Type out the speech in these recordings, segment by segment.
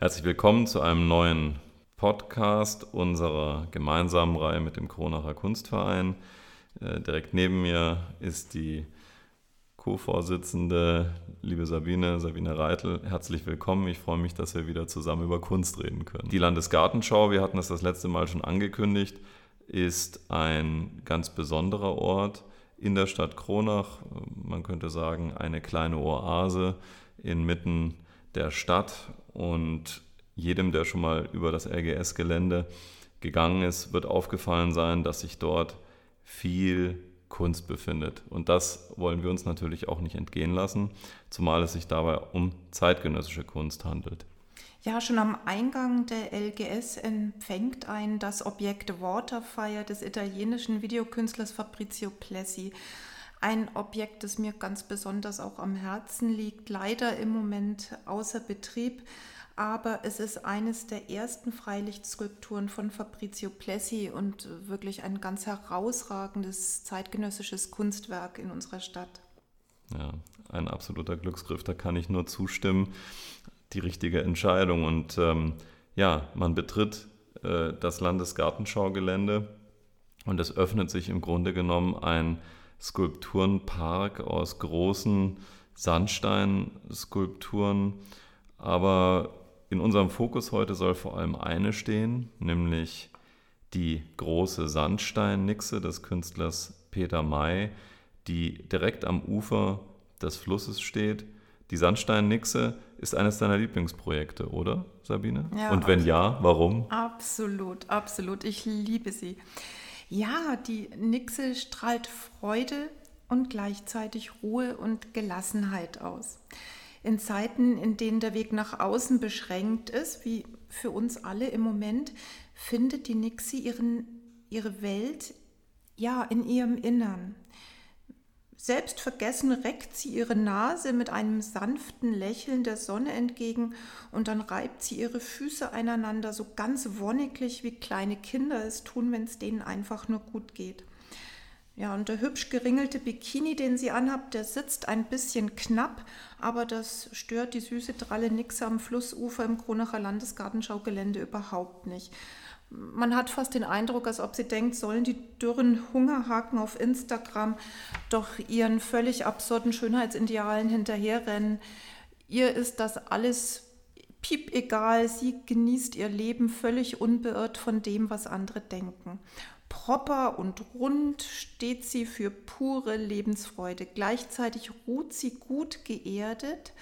Herzlich willkommen zu einem neuen Podcast unserer gemeinsamen Reihe mit dem Kronacher Kunstverein. Äh, direkt neben mir ist die Co-Vorsitzende, liebe Sabine, Sabine Reitel. Herzlich willkommen. Ich freue mich, dass wir wieder zusammen über Kunst reden können. Die Landesgartenschau, wir hatten es das letzte Mal schon angekündigt, ist ein ganz besonderer Ort in der Stadt Kronach. Man könnte sagen, eine kleine Oase inmitten der Stadt und jedem, der schon mal über das LGS-Gelände gegangen ist, wird aufgefallen sein, dass sich dort viel Kunst befindet. Und das wollen wir uns natürlich auch nicht entgehen lassen, zumal es sich dabei um zeitgenössische Kunst handelt. Ja, schon am Eingang der LGS empfängt ein das Objekt Waterfire des italienischen Videokünstlers Fabrizio Plessi. Ein Objekt, das mir ganz besonders auch am Herzen liegt, leider im Moment außer Betrieb, aber es ist eines der ersten Freilichtsskulpturen von Fabrizio Plessi und wirklich ein ganz herausragendes zeitgenössisches Kunstwerk in unserer Stadt. Ja, ein absoluter Glücksgriff, da kann ich nur zustimmen. Die richtige Entscheidung. Und ähm, ja, man betritt äh, das Landesgartenschaugelände und es öffnet sich im Grunde genommen ein Skulpturenpark aus großen Sandsteinskulpturen. Aber in unserem Fokus heute soll vor allem eine stehen, nämlich die große Sandsteinnixe des Künstlers Peter May, die direkt am Ufer des Flusses steht. Die Sandsteinnixe ist eines deiner Lieblingsprojekte, oder, Sabine? Ja, Und wenn absolut. ja, warum? Absolut, absolut. Ich liebe sie. Ja, die Nixe strahlt Freude und gleichzeitig Ruhe und Gelassenheit aus. In Zeiten, in denen der Weg nach außen beschränkt ist, wie für uns alle im Moment, findet die Nixe ihren, ihre Welt ja in ihrem Innern. Selbstvergessen reckt sie ihre Nase mit einem sanften Lächeln der Sonne entgegen und dann reibt sie ihre Füße einander so ganz wonniglich, wie kleine Kinder es tun, wenn es denen einfach nur gut geht. Ja, und der hübsch geringelte Bikini, den sie anhabt, der sitzt ein bisschen knapp, aber das stört die süße Dralle Nixe am Flussufer im Kronacher Landesgartenschaugelände überhaupt nicht. Man hat fast den Eindruck, als ob sie denkt, sollen die dürren Hungerhaken auf Instagram doch ihren völlig absurden Schönheitsidealen hinterherrennen. Ihr ist das alles piep egal, sie genießt ihr Leben völlig unbeirrt von dem, was andere denken. Proper und rund steht sie für pure Lebensfreude. Gleichzeitig ruht sie gut geerdet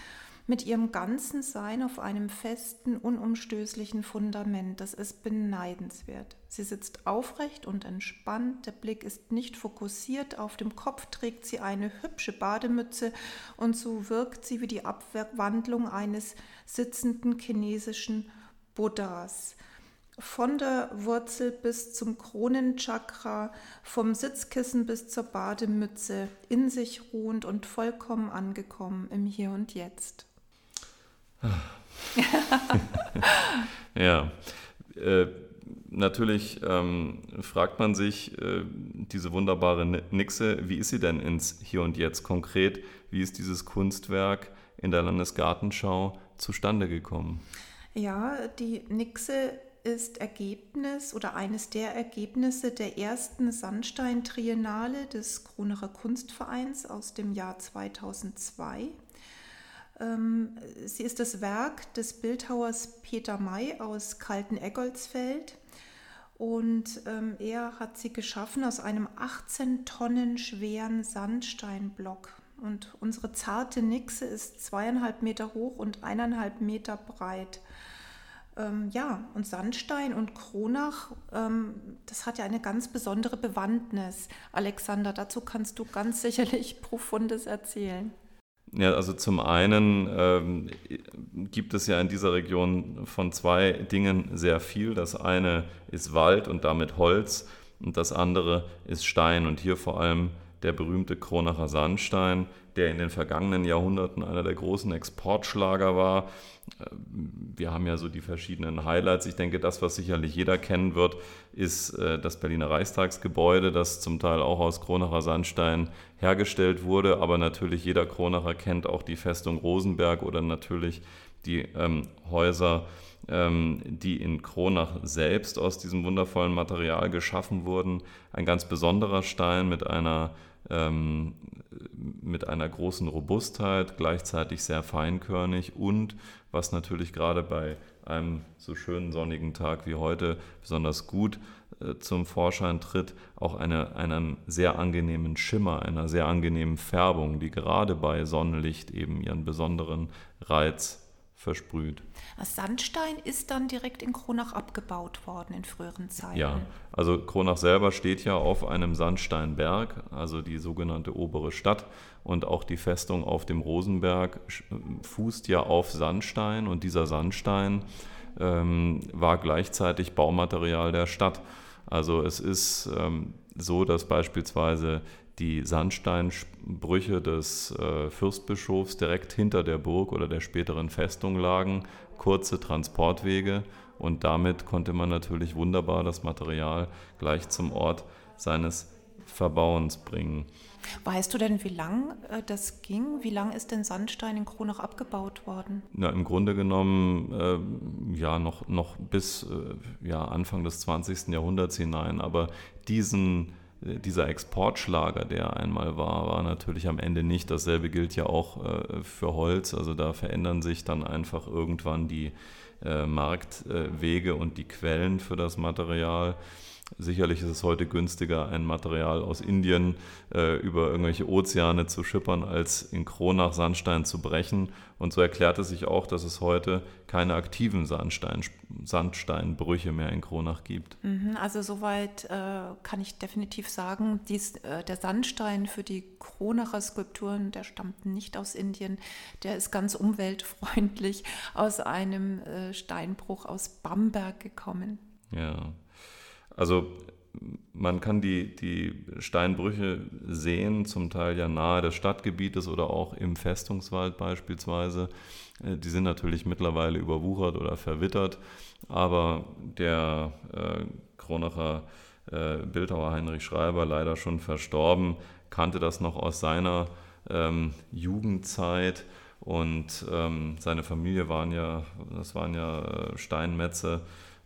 mit ihrem ganzen Sein auf einem festen, unumstößlichen Fundament. Das ist beneidenswert. Sie sitzt aufrecht und entspannt, der Blick ist nicht fokussiert, auf dem Kopf trägt sie eine hübsche Bademütze und so wirkt sie wie die Abwandlung eines sitzenden chinesischen Buddhas. Von der Wurzel bis zum Kronenchakra, vom Sitzkissen bis zur Bademütze, in sich ruhend und vollkommen angekommen im Hier und Jetzt. ja, äh, natürlich ähm, fragt man sich, äh, diese wunderbare Nixe, wie ist sie denn ins Hier und Jetzt konkret? Wie ist dieses Kunstwerk in der Landesgartenschau zustande gekommen? Ja, die Nixe ist Ergebnis oder eines der Ergebnisse der ersten Sandstein-Triennale des Kronacher Kunstvereins aus dem Jahr 2002. Ähm, sie ist das Werk des Bildhauers Peter May aus Kalten-Eggolsfeld und ähm, er hat sie geschaffen aus einem 18 Tonnen schweren Sandsteinblock. Und unsere zarte Nixe ist zweieinhalb Meter hoch und eineinhalb Meter breit. Ähm, ja, und Sandstein und Kronach, ähm, das hat ja eine ganz besondere Bewandtnis. Alexander, dazu kannst du ganz sicherlich Profundes erzählen. Ja, also zum einen ähm, gibt es ja in dieser Region von zwei Dingen sehr viel. Das eine ist Wald und damit Holz und das andere ist Stein und hier vor allem der berühmte Kronacher Sandstein, der in den vergangenen Jahrhunderten einer der großen Exportschlager war. Wir haben ja so die verschiedenen Highlights. Ich denke, das, was sicherlich jeder kennen wird, ist äh, das Berliner Reichstagsgebäude, das zum Teil auch aus Kronacher Sandstein hergestellt wurde. Aber natürlich jeder Kronacher kennt auch die Festung Rosenberg oder natürlich die ähm, Häuser, ähm, die in Kronach selbst aus diesem wundervollen Material geschaffen wurden. Ein ganz besonderer Stein mit einer, ähm, mit einer großen Robustheit, gleichzeitig sehr feinkörnig und was natürlich gerade bei einem so schönen sonnigen Tag wie heute besonders gut äh, zum Vorschein tritt, auch eine, einen sehr angenehmen Schimmer, einer sehr angenehmen Färbung, die gerade bei Sonnenlicht eben ihren besonderen Reiz versprüht. Sandstein ist dann direkt in Kronach abgebaut worden in früheren Zeiten. Ja, also Kronach selber steht ja auf einem Sandsteinberg, also die sogenannte obere Stadt. Und auch die Festung auf dem Rosenberg fußt ja auf Sandstein und dieser Sandstein ähm, war gleichzeitig Baumaterial der Stadt. Also es ist ähm, so, dass beispielsweise die Sandsteinbrüche des äh, Fürstbischofs direkt hinter der Burg oder der späteren Festung lagen, kurze Transportwege und damit konnte man natürlich wunderbar das Material gleich zum Ort seines Verbauens bringen. Weißt du denn, wie lang äh, das ging? Wie lang ist denn Sandstein in Kronach abgebaut worden? Na, Im Grunde genommen äh, ja noch, noch bis äh, ja, Anfang des 20. Jahrhunderts hinein. Aber diesen, dieser Exportschlager, der einmal war, war natürlich am Ende nicht. Dasselbe gilt ja auch äh, für Holz. Also da verändern sich dann einfach irgendwann die äh, Marktwege und die Quellen für das Material. Sicherlich ist es heute günstiger, ein Material aus Indien äh, über irgendwelche Ozeane zu schippern, als in Kronach Sandstein zu brechen. Und so erklärt es sich auch, dass es heute keine aktiven Sandstein, Sandsteinbrüche mehr in Kronach gibt. Mhm, also soweit äh, kann ich definitiv sagen, dies, äh, der Sandstein für die Kronacher Skulpturen, der stammt nicht aus Indien. Der ist ganz umweltfreundlich aus einem äh, Steinbruch aus Bamberg gekommen. Ja. Also man kann die, die Steinbrüche sehen, zum Teil ja nahe des Stadtgebietes oder auch im Festungswald beispielsweise. Äh, die sind natürlich mittlerweile überwuchert oder verwittert, aber der äh, Kronacher äh, Bildhauer Heinrich Schreiber, leider schon verstorben, kannte das noch aus seiner ähm, Jugendzeit und ähm, seine Familie waren ja, das waren ja äh, Steinmetze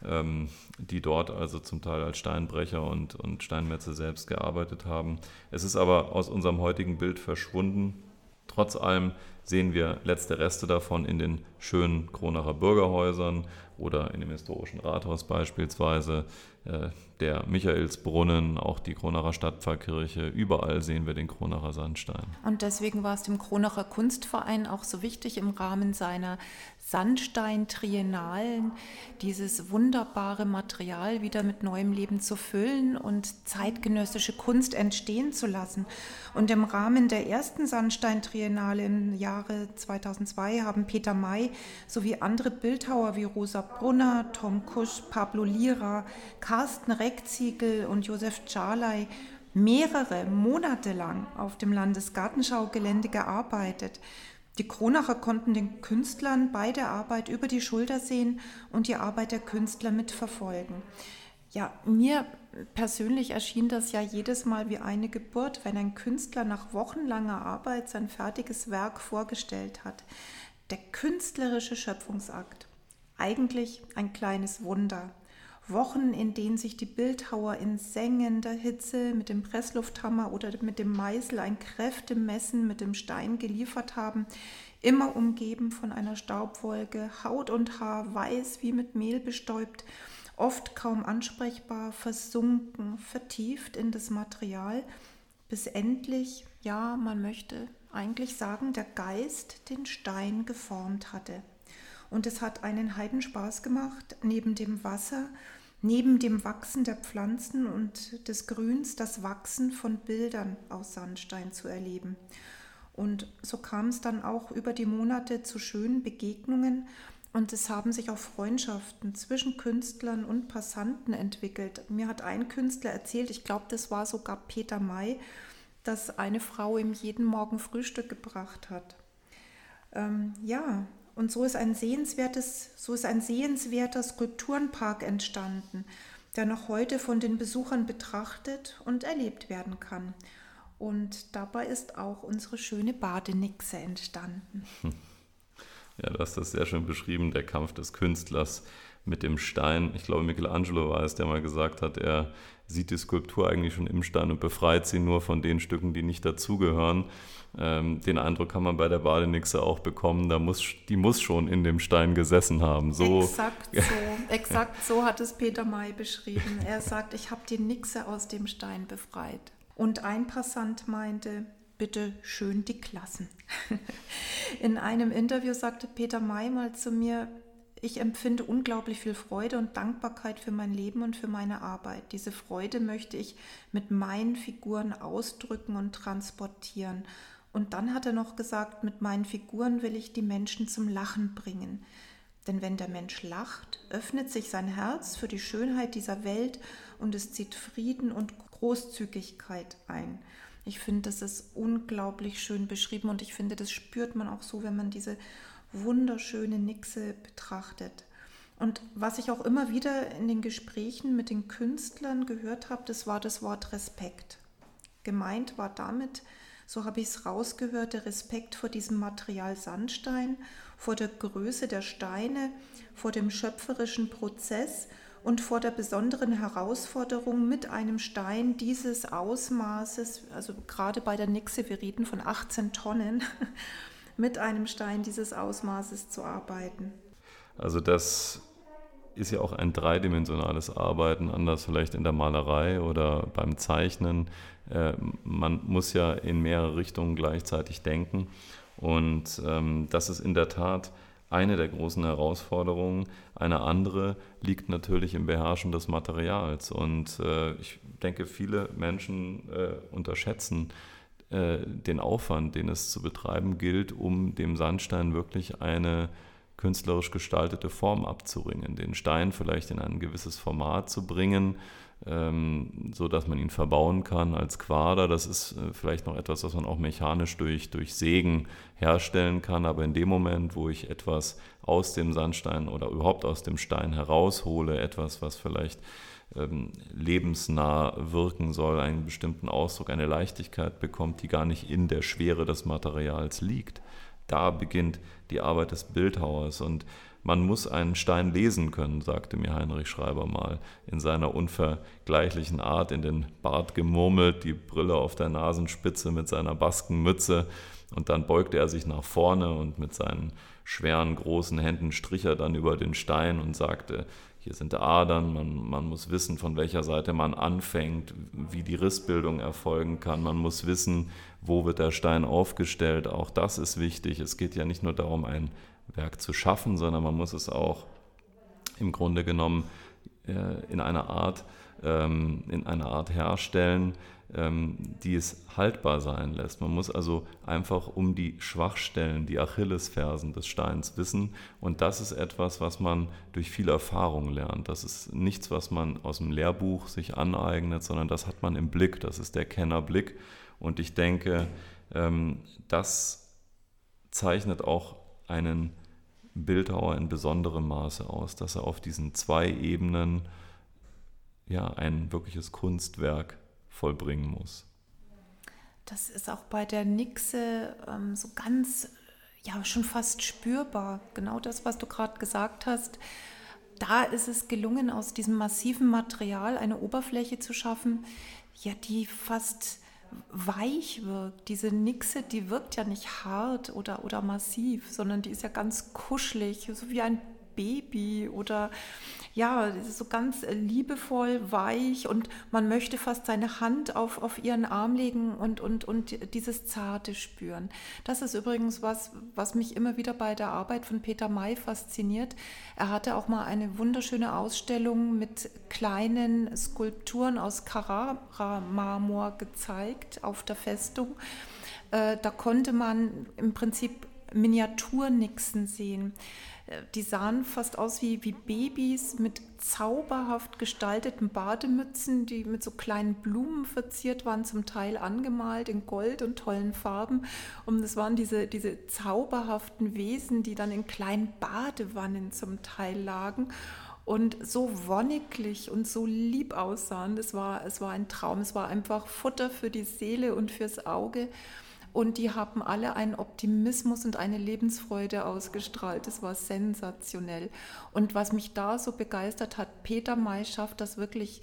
ähm, die dort also zum Teil als Steinbrecher und, und Steinmetze selbst gearbeitet haben. Es ist aber aus unserem heutigen Bild verschwunden. Trotz allem sehen wir letzte Reste davon in den schönen Kronacher Bürgerhäusern oder in dem historischen Rathaus beispielsweise. Äh, der Michaelsbrunnen, auch die Kronacher Stadtpfarrkirche, überall sehen wir den Kronacher Sandstein. Und deswegen war es dem Kronacher Kunstverein auch so wichtig, im Rahmen seiner Sandstein-Triennalen dieses wunderbare Material wieder mit neuem Leben zu füllen und zeitgenössische Kunst entstehen zu lassen. Und im Rahmen der ersten Sandstein-Triennale im Jahre 2002 haben Peter May sowie andere Bildhauer wie Rosa Brunner, Tom Kusch, Pablo Lira, Carsten Reckziegel und Josef Czarlay mehrere Monate lang auf dem Landesgartenschaugelände gearbeitet. Die Kronacher konnten den Künstlern bei der Arbeit über die Schulter sehen und die Arbeit der Künstler mitverfolgen. Ja, mir persönlich erschien das ja jedes Mal wie eine Geburt, wenn ein Künstler nach wochenlanger Arbeit sein fertiges Werk vorgestellt hat. Der künstlerische Schöpfungsakt. Eigentlich ein kleines Wunder. Wochen, in denen sich die Bildhauer in sengender Hitze mit dem Presslufthammer oder mit dem Meißel ein Kräftemessen mit dem Stein geliefert haben, immer umgeben von einer Staubwolke, Haut und Haar weiß wie mit Mehl bestäubt, oft kaum ansprechbar, versunken, vertieft in das Material, bis endlich, ja, man möchte eigentlich sagen, der Geist den Stein geformt hatte. Und es hat einen Heidenspaß gemacht, neben dem Wasser neben dem Wachsen der Pflanzen und des Grüns das Wachsen von Bildern aus Sandstein zu erleben. Und so kam es dann auch über die Monate zu schönen Begegnungen und es haben sich auch Freundschaften zwischen Künstlern und Passanten entwickelt. Mir hat ein Künstler erzählt, ich glaube, das war sogar Peter May, dass eine Frau ihm jeden Morgen Frühstück gebracht hat. Ähm, ja, und so ist ein sehenswertes, so ist ein sehenswerter Skulpturenpark entstanden, der noch heute von den Besuchern betrachtet und erlebt werden kann. Und dabei ist auch unsere schöne Badenixe entstanden. Ja, du hast das sehr schön beschrieben, der Kampf des Künstlers mit dem Stein. Ich glaube, Michelangelo war es, der mal gesagt hat, er sieht die Skulptur eigentlich schon im Stein und befreit sie nur von den Stücken, die nicht dazugehören. Ähm, den Eindruck kann man bei der Badenixe auch bekommen, da muss, die muss schon in dem Stein gesessen haben. So. Exakt so, exakt so hat es Peter May beschrieben. Er sagt, ich habe die Nixe aus dem Stein befreit. Und ein Passant meinte, bitte schön dick lassen. In einem Interview sagte Peter May mal zu mir, ich empfinde unglaublich viel Freude und Dankbarkeit für mein Leben und für meine Arbeit. Diese Freude möchte ich mit meinen Figuren ausdrücken und transportieren. Und dann hat er noch gesagt, mit meinen Figuren will ich die Menschen zum Lachen bringen. Denn wenn der Mensch lacht, öffnet sich sein Herz für die Schönheit dieser Welt und es zieht Frieden und Großzügigkeit ein. Ich finde, das ist unglaublich schön beschrieben und ich finde, das spürt man auch so, wenn man diese wunderschöne Nixe betrachtet. Und was ich auch immer wieder in den Gesprächen mit den Künstlern gehört habe, das war das Wort Respekt. Gemeint war damit, so habe ich es rausgehört, der Respekt vor diesem Material Sandstein, vor der Größe der Steine, vor dem schöpferischen Prozess und vor der besonderen Herausforderung mit einem Stein dieses Ausmaßes, also gerade bei der Nixe, wir reden von 18 Tonnen, mit einem Stein dieses Ausmaßes zu arbeiten. Also das ist ja auch ein dreidimensionales Arbeiten, anders vielleicht in der Malerei oder beim Zeichnen. Äh, man muss ja in mehrere Richtungen gleichzeitig denken und ähm, das ist in der Tat eine der großen Herausforderungen. Eine andere liegt natürlich im Beherrschen des Materials. Und äh, ich denke, viele Menschen äh, unterschätzen äh, den Aufwand, den es zu betreiben gilt, um dem Sandstein wirklich eine künstlerisch gestaltete Form abzuringen, den Stein vielleicht in ein gewisses Format zu bringen, ähm, so dass man ihn verbauen kann als Quader. Das ist äh, vielleicht noch etwas, was man auch mechanisch durch, durch Sägen herstellen kann. Aber in dem Moment, wo ich etwas aus dem Sandstein oder überhaupt aus dem Stein heraushole, etwas, was vielleicht ähm, lebensnah wirken soll, einen bestimmten Ausdruck, eine Leichtigkeit bekommt, die gar nicht in der Schwere des Materials liegt. Da beginnt die Arbeit des Bildhauers und man muss einen Stein lesen können, sagte mir Heinrich Schreiber mal, in seiner unvergleichlichen Art, in den Bart gemurmelt, die Brille auf der Nasenspitze mit seiner Baskenmütze. Und dann beugte er sich nach vorne und mit seinen schweren, großen Händen strich er dann über den Stein und sagte, hier sind Adern, man, man muss wissen, von welcher Seite man anfängt, wie die Rissbildung erfolgen kann, man muss wissen, wo wird der Stein aufgestellt, auch das ist wichtig. Es geht ja nicht nur darum, ein Werk zu schaffen, sondern man muss es auch im Grunde genommen in einer Art, ähm, in einer Art herstellen, ähm, die es haltbar sein lässt. Man muss also einfach um die Schwachstellen, die Achillesfersen des Steins wissen. Und das ist etwas, was man durch viel Erfahrung lernt. Das ist nichts, was man aus dem Lehrbuch sich aneignet, sondern das hat man im Blick. Das ist der Kennerblick. Und ich denke, ähm, das zeichnet auch einen Bildhauer in besonderem Maße aus, dass er auf diesen zwei Ebenen ja ein wirkliches Kunstwerk vollbringen muss. Das ist auch bei der Nixe ähm, so ganz, ja, schon fast spürbar. Genau das, was du gerade gesagt hast. Da ist es gelungen, aus diesem massiven Material eine Oberfläche zu schaffen, ja, die fast weich wirkt. Diese Nixe, die wirkt ja nicht hart oder, oder massiv, sondern die ist ja ganz kuschelig, so wie ein Baby oder ja, so ganz liebevoll, weich und man möchte fast seine Hand auf, auf ihren Arm legen und, und, und dieses Zarte spüren. Das ist übrigens was, was mich immer wieder bei der Arbeit von Peter May fasziniert. Er hatte auch mal eine wunderschöne Ausstellung mit kleinen Skulpturen aus Carrara-Marmor gezeigt auf der Festung. Äh, da konnte man im Prinzip Miniaturnixen sehen. Die sahen fast aus wie, wie Babys mit zauberhaft gestalteten Bademützen, die mit so kleinen Blumen verziert waren, zum Teil angemalt in Gold und tollen Farben. Und es waren diese, diese zauberhaften Wesen, die dann in kleinen Badewannen zum Teil lagen und so wonniglich und so lieb aussahen. Das war, es war ein Traum. Es war einfach Futter für die Seele und fürs Auge. Und die haben alle einen Optimismus und eine Lebensfreude ausgestrahlt. Das war sensationell. Und was mich da so begeistert hat, Peter May schafft das wirklich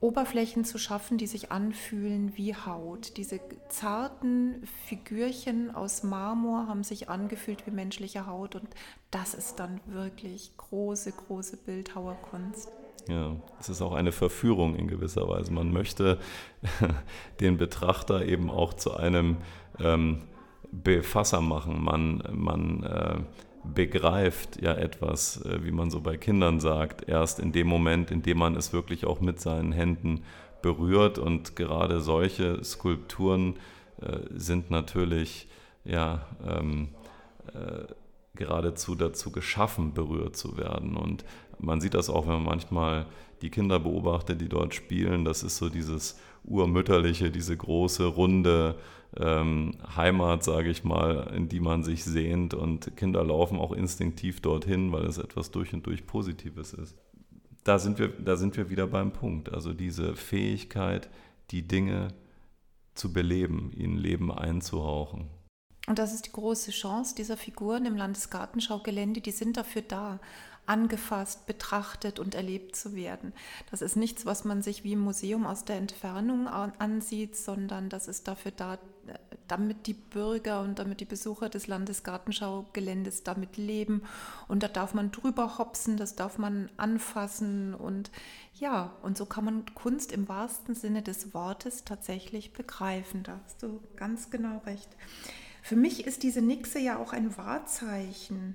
Oberflächen zu schaffen, die sich anfühlen wie Haut. Diese zarten Figürchen aus Marmor haben sich angefühlt wie menschliche Haut und das ist dann wirklich große, große Bildhauerkunst. Ja, es ist auch eine Verführung in gewisser Weise. Man möchte den Betrachter eben auch zu einem ähm, Befasser machen. Man, man äh, begreift ja etwas, äh, wie man so bei Kindern sagt, erst in dem Moment, in dem man es wirklich auch mit seinen Händen berührt. Und gerade solche Skulpturen äh, sind natürlich ja ähm, äh, geradezu dazu geschaffen, berührt zu werden. Und man sieht das auch, wenn man manchmal die Kinder beobachtet, die dort spielen. Das ist so dieses urmütterliche, diese große, runde ähm, Heimat, sage ich mal, in die man sich sehnt. Und Kinder laufen auch instinktiv dorthin, weil es etwas durch und durch Positives ist. Da sind wir, da sind wir wieder beim Punkt. Also diese Fähigkeit, die Dinge zu beleben, ihnen Leben einzuhauchen. Und das ist die große Chance dieser Figuren im Landesgartenschaugelände. Die sind dafür da, angefasst, betrachtet und erlebt zu werden. Das ist nichts, was man sich wie im Museum aus der Entfernung ansieht, sondern das ist dafür da, damit die Bürger und damit die Besucher des Landesgartenschaugeländes damit leben. Und da darf man drüber hopsen, das darf man anfassen. Und ja, und so kann man Kunst im wahrsten Sinne des Wortes tatsächlich begreifen. Da hast du ganz genau recht. Für mich ist diese Nixe ja auch ein Wahrzeichen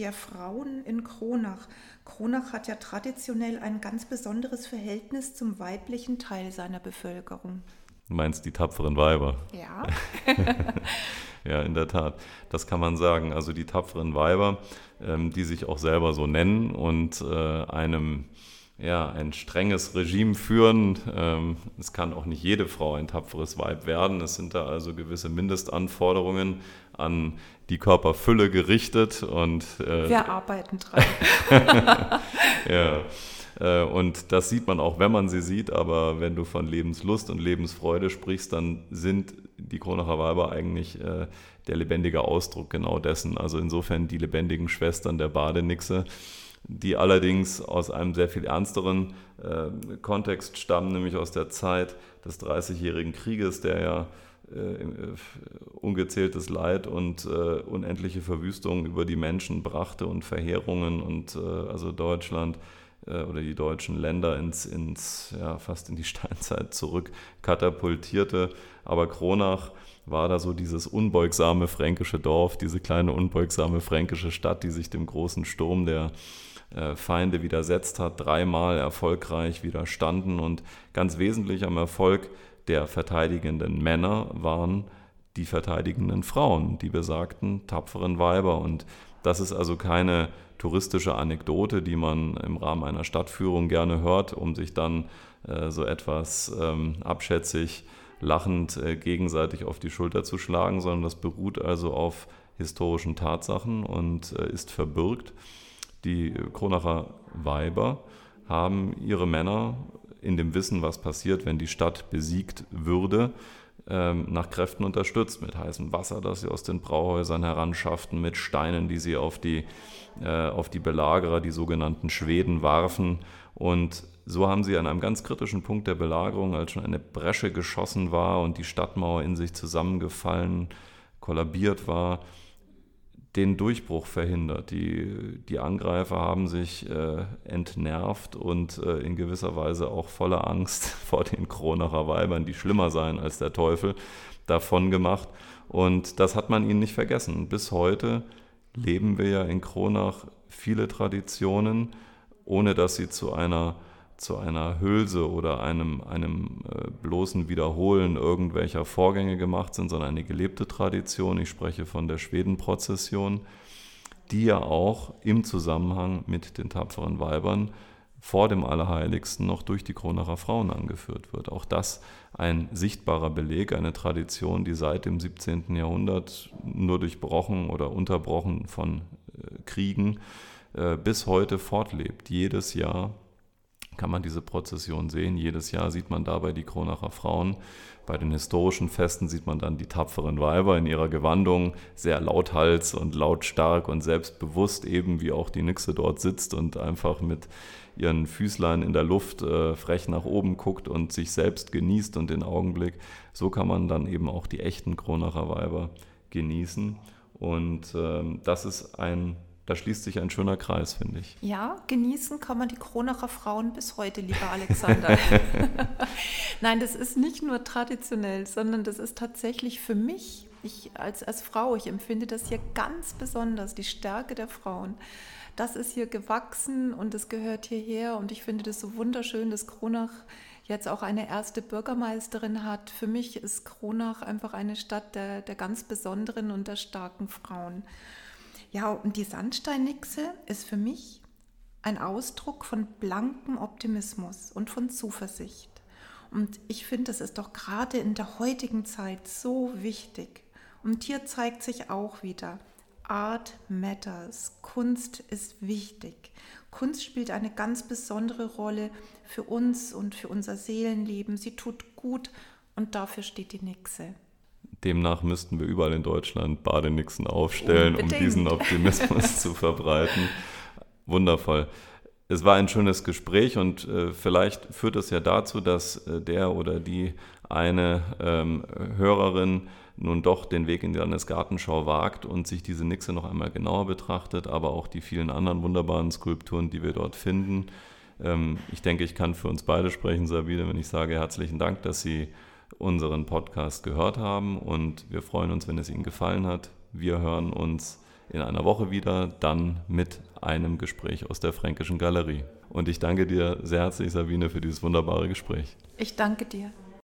der Frauen in Kronach. Kronach hat ja traditionell ein ganz besonderes Verhältnis zum weiblichen Teil seiner Bevölkerung. Du meinst die tapferen Weiber? Ja. ja, in der Tat. Das kann man sagen. Also die tapferen Weiber, ähm, die sich auch selber so nennen und äh, einem ja, ein strenges Regime führen. Ähm, es kann auch nicht jede Frau ein tapferes Weib werden. Es sind da also gewisse Mindestanforderungen an die Körperfülle gerichtet. Und, äh, Wir arbeiten dran. ja. Äh, und das sieht man auch, wenn man sie sieht, aber wenn du von Lebenslust und Lebensfreude sprichst, dann sind die Kronacher Weiber eigentlich äh, der lebendige Ausdruck genau dessen. Also insofern die lebendigen Schwestern der Badenixe, die allerdings aus einem sehr viel ernsteren äh, Kontext stammen, nämlich aus der Zeit des Dreißigjährigen Krieges, der ja äh, ungezähltes Leid und äh, unendliche Verwüstungen über die Menschen brachte und Verheerungen und äh, also Deutschland äh, oder die deutschen Länder ins, ins ja, fast in die Steinzeit zurück katapultierte. Aber Kronach war da so dieses unbeugsame fränkische Dorf, diese kleine unbeugsame fränkische Stadt, die sich dem großen Sturm der äh, Feinde widersetzt hat, dreimal erfolgreich widerstanden und ganz wesentlich am Erfolg der verteidigenden Männer waren die verteidigenden Frauen, die besagten tapferen Weiber. Und das ist also keine touristische Anekdote, die man im Rahmen einer Stadtführung gerne hört, um sich dann äh, so etwas ähm, abschätzig lachend äh, gegenseitig auf die Schulter zu schlagen, sondern das beruht also auf historischen Tatsachen und äh, ist verbürgt. Die Kronacher Weiber haben ihre Männer in dem Wissen, was passiert, wenn die Stadt besiegt würde, ähm, nach Kräften unterstützt, mit heißem Wasser, das sie aus den Brauhäusern heranschafften, mit Steinen, die sie auf die, äh, auf die Belagerer, die sogenannten Schweden, warfen. Und so haben sie an einem ganz kritischen Punkt der Belagerung, als schon eine Bresche geschossen war und die Stadtmauer in sich zusammengefallen, kollabiert war, den Durchbruch verhindert. Die, die Angreifer haben sich äh, entnervt und äh, in gewisser Weise auch voller Angst vor den Kronacher Weibern, die schlimmer seien als der Teufel, davon gemacht. Und das hat man ihnen nicht vergessen. Bis heute leben wir ja in Kronach viele Traditionen, ohne dass sie zu einer zu einer Hülse oder einem, einem äh, bloßen Wiederholen irgendwelcher Vorgänge gemacht sind, sondern eine gelebte Tradition. Ich spreche von der Schwedenprozession, die ja auch im Zusammenhang mit den tapferen Weibern vor dem Allerheiligsten noch durch die Kronacher Frauen angeführt wird. Auch das ein sichtbarer Beleg, eine Tradition, die seit dem 17. Jahrhundert nur durchbrochen oder unterbrochen von äh, Kriegen äh, bis heute fortlebt. Jedes Jahr kann man diese Prozession sehen. Jedes Jahr sieht man dabei die Kronacher Frauen. Bei den historischen Festen sieht man dann die tapferen Weiber in ihrer Gewandung, sehr lauthals und lautstark und selbstbewusst, eben wie auch die Nixe dort sitzt und einfach mit ihren Füßlein in der Luft äh, frech nach oben guckt und sich selbst genießt und den Augenblick. So kann man dann eben auch die echten Kronacher Weiber genießen. Und ähm, das ist ein da schließt sich ein schöner Kreis, finde ich. Ja, genießen kann man die Kronacher Frauen bis heute, lieber Alexander. Nein, das ist nicht nur traditionell, sondern das ist tatsächlich für mich, ich als, als Frau, ich empfinde das hier ganz besonders, die Stärke der Frauen. Das ist hier gewachsen und es gehört hierher und ich finde das so wunderschön, dass Kronach jetzt auch eine erste Bürgermeisterin hat. Für mich ist Kronach einfach eine Stadt der, der ganz besonderen und der starken Frauen. Ja, und die Sandsteinnixe ist für mich ein Ausdruck von blankem Optimismus und von Zuversicht. Und ich finde, das ist doch gerade in der heutigen Zeit so wichtig. Und hier zeigt sich auch wieder, Art matters. Kunst ist wichtig. Kunst spielt eine ganz besondere Rolle für uns und für unser Seelenleben. Sie tut gut und dafür steht die Nixe. Demnach müssten wir überall in Deutschland Badenixen aufstellen, Unbedingt. um diesen Optimismus zu verbreiten. Wundervoll. Es war ein schönes Gespräch und äh, vielleicht führt es ja dazu, dass äh, der oder die eine ähm, Hörerin nun doch den Weg in die Landesgartenschau wagt und sich diese Nixe noch einmal genauer betrachtet, aber auch die vielen anderen wunderbaren Skulpturen, die wir dort finden. Ähm, ich denke, ich kann für uns beide sprechen, Sabine, wenn ich sage herzlichen Dank, dass Sie unseren Podcast gehört haben und wir freuen uns, wenn es Ihnen gefallen hat. Wir hören uns in einer Woche wieder, dann mit einem Gespräch aus der Fränkischen Galerie. Und ich danke dir sehr herzlich, Sabine, für dieses wunderbare Gespräch. Ich danke dir.